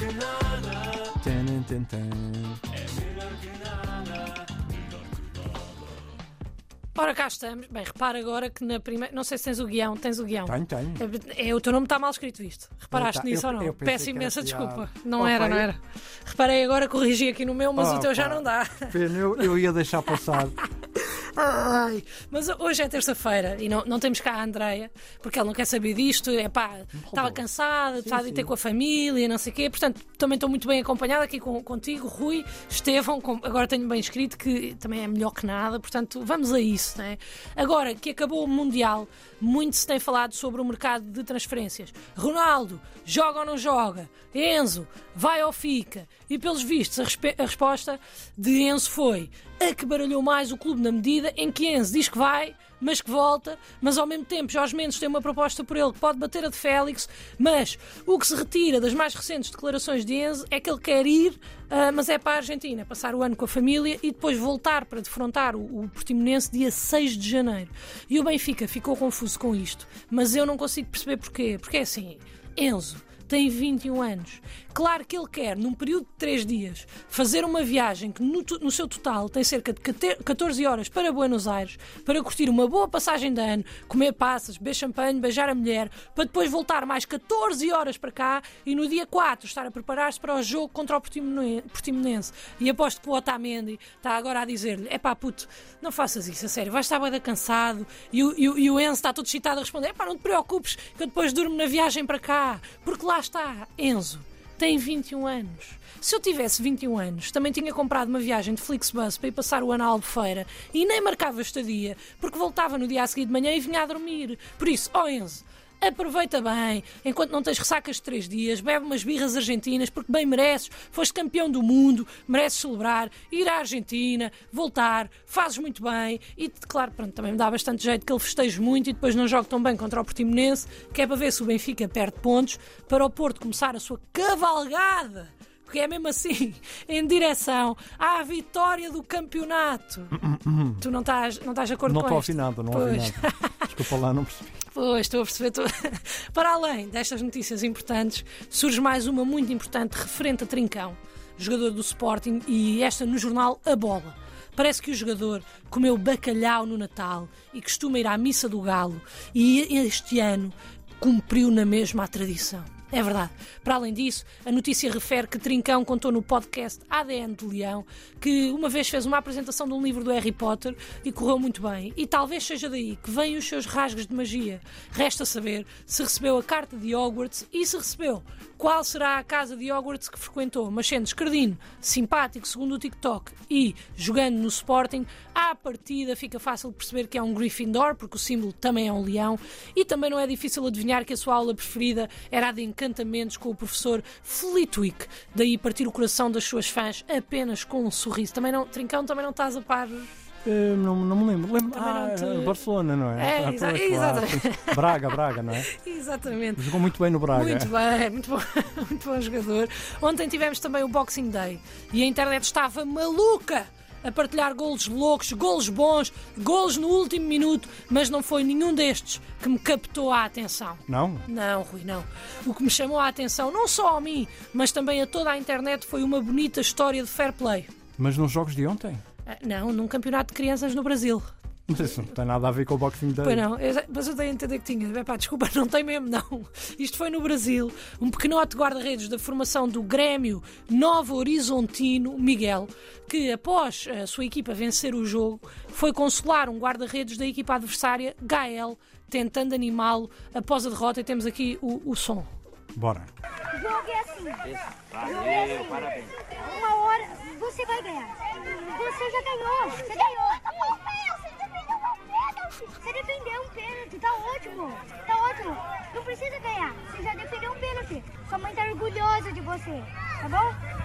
que nada. Tan, tan, tan. É melhor que nada. Ora, cá estamos. Bem, repara agora que na primeira. Não sei se tens o guião. Tens o guião. Tenho, tenho. É, é, o teu nome está mal escrito, visto? Reparaste Tá, nisso eu- ou não? eu pensei Peço que era imensa piada. desculpa. Não Oh, era, não eu- era. Reparei agora, corrigi aqui no meu, mas Oh, o teu já não dá. Pena, eu, eu ia deixar passar. Ai, mas hoje é terça-feira e não, não temos cá a Andreia, porque ela não quer saber disto. É pá, estava cansada, estava de ter com a família, não sei o quê. Portanto, também estou muito bem acompanhada aqui com, contigo, Rui, Estevão. com- agora tenho bem escrito que também é melhor que nada. Portanto, vamos a isso, né? Agora que acabou o Mundial, muito se tem falado sobre o mercado de transferências. Ronaldo, joga ou não joga? Enzo, vai ou fica? E pelos vistos, a, a resposta de Enzo foi a que baralhou mais o clube na medida em que Enzo diz que vai, mas que volta, mas ao mesmo tempo Jorge Mendes tem uma proposta por ele que pode bater a de Félix, mas o que se retira das mais recentes declarações de Enzo é que ele quer ir, ah, mas é para a Argentina, passar o ano com a família e depois voltar para defrontar o, o Portimonense dia 6 de janeiro. E o Benfica ficou confuso com isto, mas eu não consigo perceber porquê, porque é assim, Enzo tem 21 anos. Claro que ele quer, num período de 3 dias, fazer uma viagem que no, no seu total tem cerca de 14 horas para Buenos Aires, para curtir uma boa passagem de ano, comer passas, beber champanhe, beijar a mulher, para depois voltar mais 14 horas para cá e no dia 4 estar a preparar-se para o jogo contra o Portimone- Portimonense. E aposto que o Otamendi está agora a dizer-lhe: é pá, puto, não faças isso, a sério, vais estar bem cansado. E o, e, o- e o Enzo está todo excitado a responder: é pá, não te preocupes, que eu depois durmo na viagem para cá. Porque lá está, Enzo tem 21 anos. Se eu tivesse 21 anos, também tinha comprado uma viagem de Flixbus para ir passar o ano à Albufeira e nem marcava estadia, porque voltava no dia a seguir de manhã e vinha a dormir. Por isso, ó Enzo, aproveita bem, enquanto não tens ressacas de 3 dias, bebe umas birras argentinas, porque bem mereces, foste campeão do mundo, mereces celebrar, ir à Argentina, voltar, fazes muito bem e, claro, pronto, também me dá bastante jeito que ele festeje muito e depois não jogue tão bem contra o Portimonense, que é para ver se o Benfica perde pontos, para o Porto começar a sua cavalgada porque é mesmo assim, em direção à vitória do campeonato. tu não estás, não estás de acordo Não com estou isto? afinado, não nada. Desculpa lá, não percebi. Pois, estou a perceber. Para além destas notícias importantes, surge mais uma muito importante referente a Trincão, jogador do Sporting, e esta no jornal A Bola. Parece que o jogador comeu bacalhau no Natal e costuma ir à missa do Galo, e este ano cumpriu na mesma a tradição. É verdade. Para além disso, a notícia refere que Trincão contou no podcast ADN de Leão que uma vez fez uma apresentação de um livro do Harry Potter e correu muito bem. E talvez seja daí que vêm os seus rasgos de magia. Resta saber se recebeu a carta de Hogwarts e se recebeu, qual será a casa de Hogwarts que frequentou. Mas sendo escardino, simpático segundo o TikTok e jogando no Sporting, à partida fica fácil perceber que é um Gryffindor, porque o símbolo também é um leão. E também não é difícil adivinhar que a sua aula preferida era a de encantamentos com o professor Flitwick. Daí partir o coração das suas fãs apenas com um sorriso. Também não, Trincão, também não estás a par. Eh, não, não me lembro. lembro ah, te- Barcelona, não é? É, Ah, exa- exatamente. Braga, Braga, não é? Exatamente. Jogou muito bem no Braga. Muito bem, muito bom, muito bom jogador. Ontem tivemos também o Boxing Day e a internet estava maluca a partilhar golos loucos, golos bons, golos no último minuto, mas não foi nenhum destes que me captou a atenção. Não? Não, Rui, não. O que me chamou a atenção, não só a mim, mas também a toda a internet, foi uma bonita história de fair play. Mas nos jogos de ontem? Ah, Não, num campeonato de crianças no Brasil. Mas isso não tem nada a ver com o Boxing Day. Pois não, eu- mas eu dei a entender que tinha. Epá, desculpa, não tem mesmo, não. Isto foi no Brasil. Um pequenote guarda-redes da formação do Grêmio Novo Horizontino, Miguel, que após a sua equipa vencer o jogo, foi consolar um guarda-redes da equipa adversária, Gael, tentando animá-lo após a derrota. E temos aqui o, o som. Bora. O jogo é assim. Jogo é assim. Uma hora você vai ganhar. Você já ganhou. Você ganhou. Você defendeu um pênalti. Tá ótimo. Tá ótimo. Não precisa ganhar. Você já defendeu um pênalti. Sua mãe tá orgulhosa de você. Tá bom?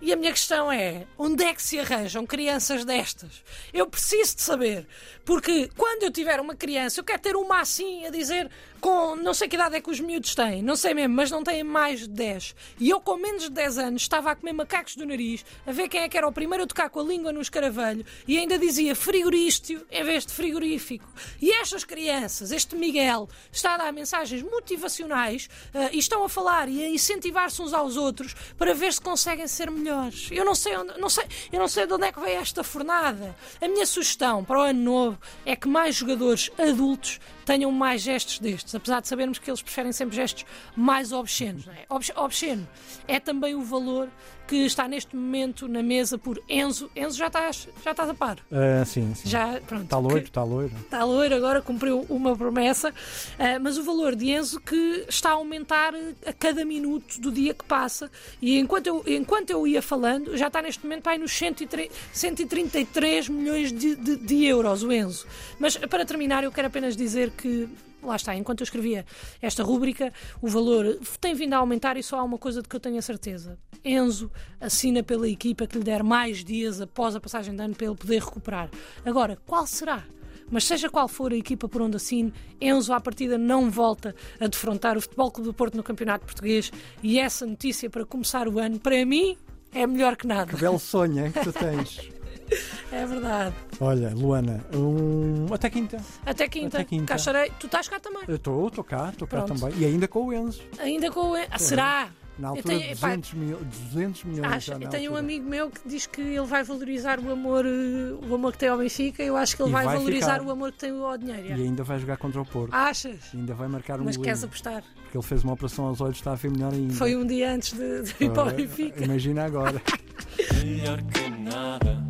E a minha questão é: onde é que se arranjam crianças destas? Eu preciso de saber. Porque quando eu tiver uma criança, eu quero ter uma assim a dizer com não sei que idade é que os miúdos têm, não sei mesmo, mas não têm mais de 10. E eu, com menos de 10 anos, estava a comer macacos do nariz, a ver quem é que era o primeiro a tocar com a língua no escaravelho e ainda dizia frigorístio em vez de frigorífico. E estas crianças, este Miguel, está a dar mensagens motivacionais eh, e estão a falar e a incentivar-se uns aos outros para ver se conseguem ser melhores. Eu não sei onde, não sei, eu não sei de onde é que veio esta fornada. A minha sugestão para o ano novo é que mais jogadores adultos tenham mais gestos destes, apesar de sabermos que eles preferem sempre gestos mais obscenos. É? Obs- obsceno é também o valor que está neste momento na mesa por Enzo. Enzo já estás, já estás a par. Ah, sim, sim. Já, pronto. Está loiro, está loiro. Está loiro, agora cumpriu uma promessa, ah, mas o valor de Enzo que está a aumentar a cada minuto do dia que passa. E enquanto eu, enquanto eu ia falando, já está neste momento aí nos 103 133 milhões de, de- de euros, o Enzo. Mas para terminar, eu quero apenas dizer que. Lá está, enquanto eu escrevia esta rúbrica, o valor tem vindo a aumentar e só há uma coisa de que eu tenho a certeza. Enzo assina pela equipa que lhe der mais dias após a passagem de ano para ele poder recuperar. Agora, qual será? Mas seja qual for a equipa por onde assine, Enzo à partida não volta a defrontar o Futebol Clube do Porto no Campeonato Português e essa notícia para começar o ano, para mim, é melhor que nada. Que belo sonho, hein, que tu tens. É verdade. Olha, Luana, um... até quinta. Até quinta, Até quinta. cá estarei. Tu estás cá também. Eu estou, estou cá, estou cá Pronto. também. E ainda com o Enzo. Ainda com o. Ah, será? Na Eu altura tenho- de pá, 200, mil, 200 milhões. Acho, já na eu tenho um altura. amigo meu que diz que ele vai valorizar o amor, eh, o amor que tem ao Benfica. Eu acho que ele vai, vai valorizar ficar. o amor que tem ao dinheiro. E ainda vai jogar contra o Porto. Achas? E ainda vai marcar um Mas queres apostar? Porque ele fez uma operação aos olhos, está a ver melhor ainda. Foi um dia antes de, de ir para o Benfica. Imagina agora. melhor que nada.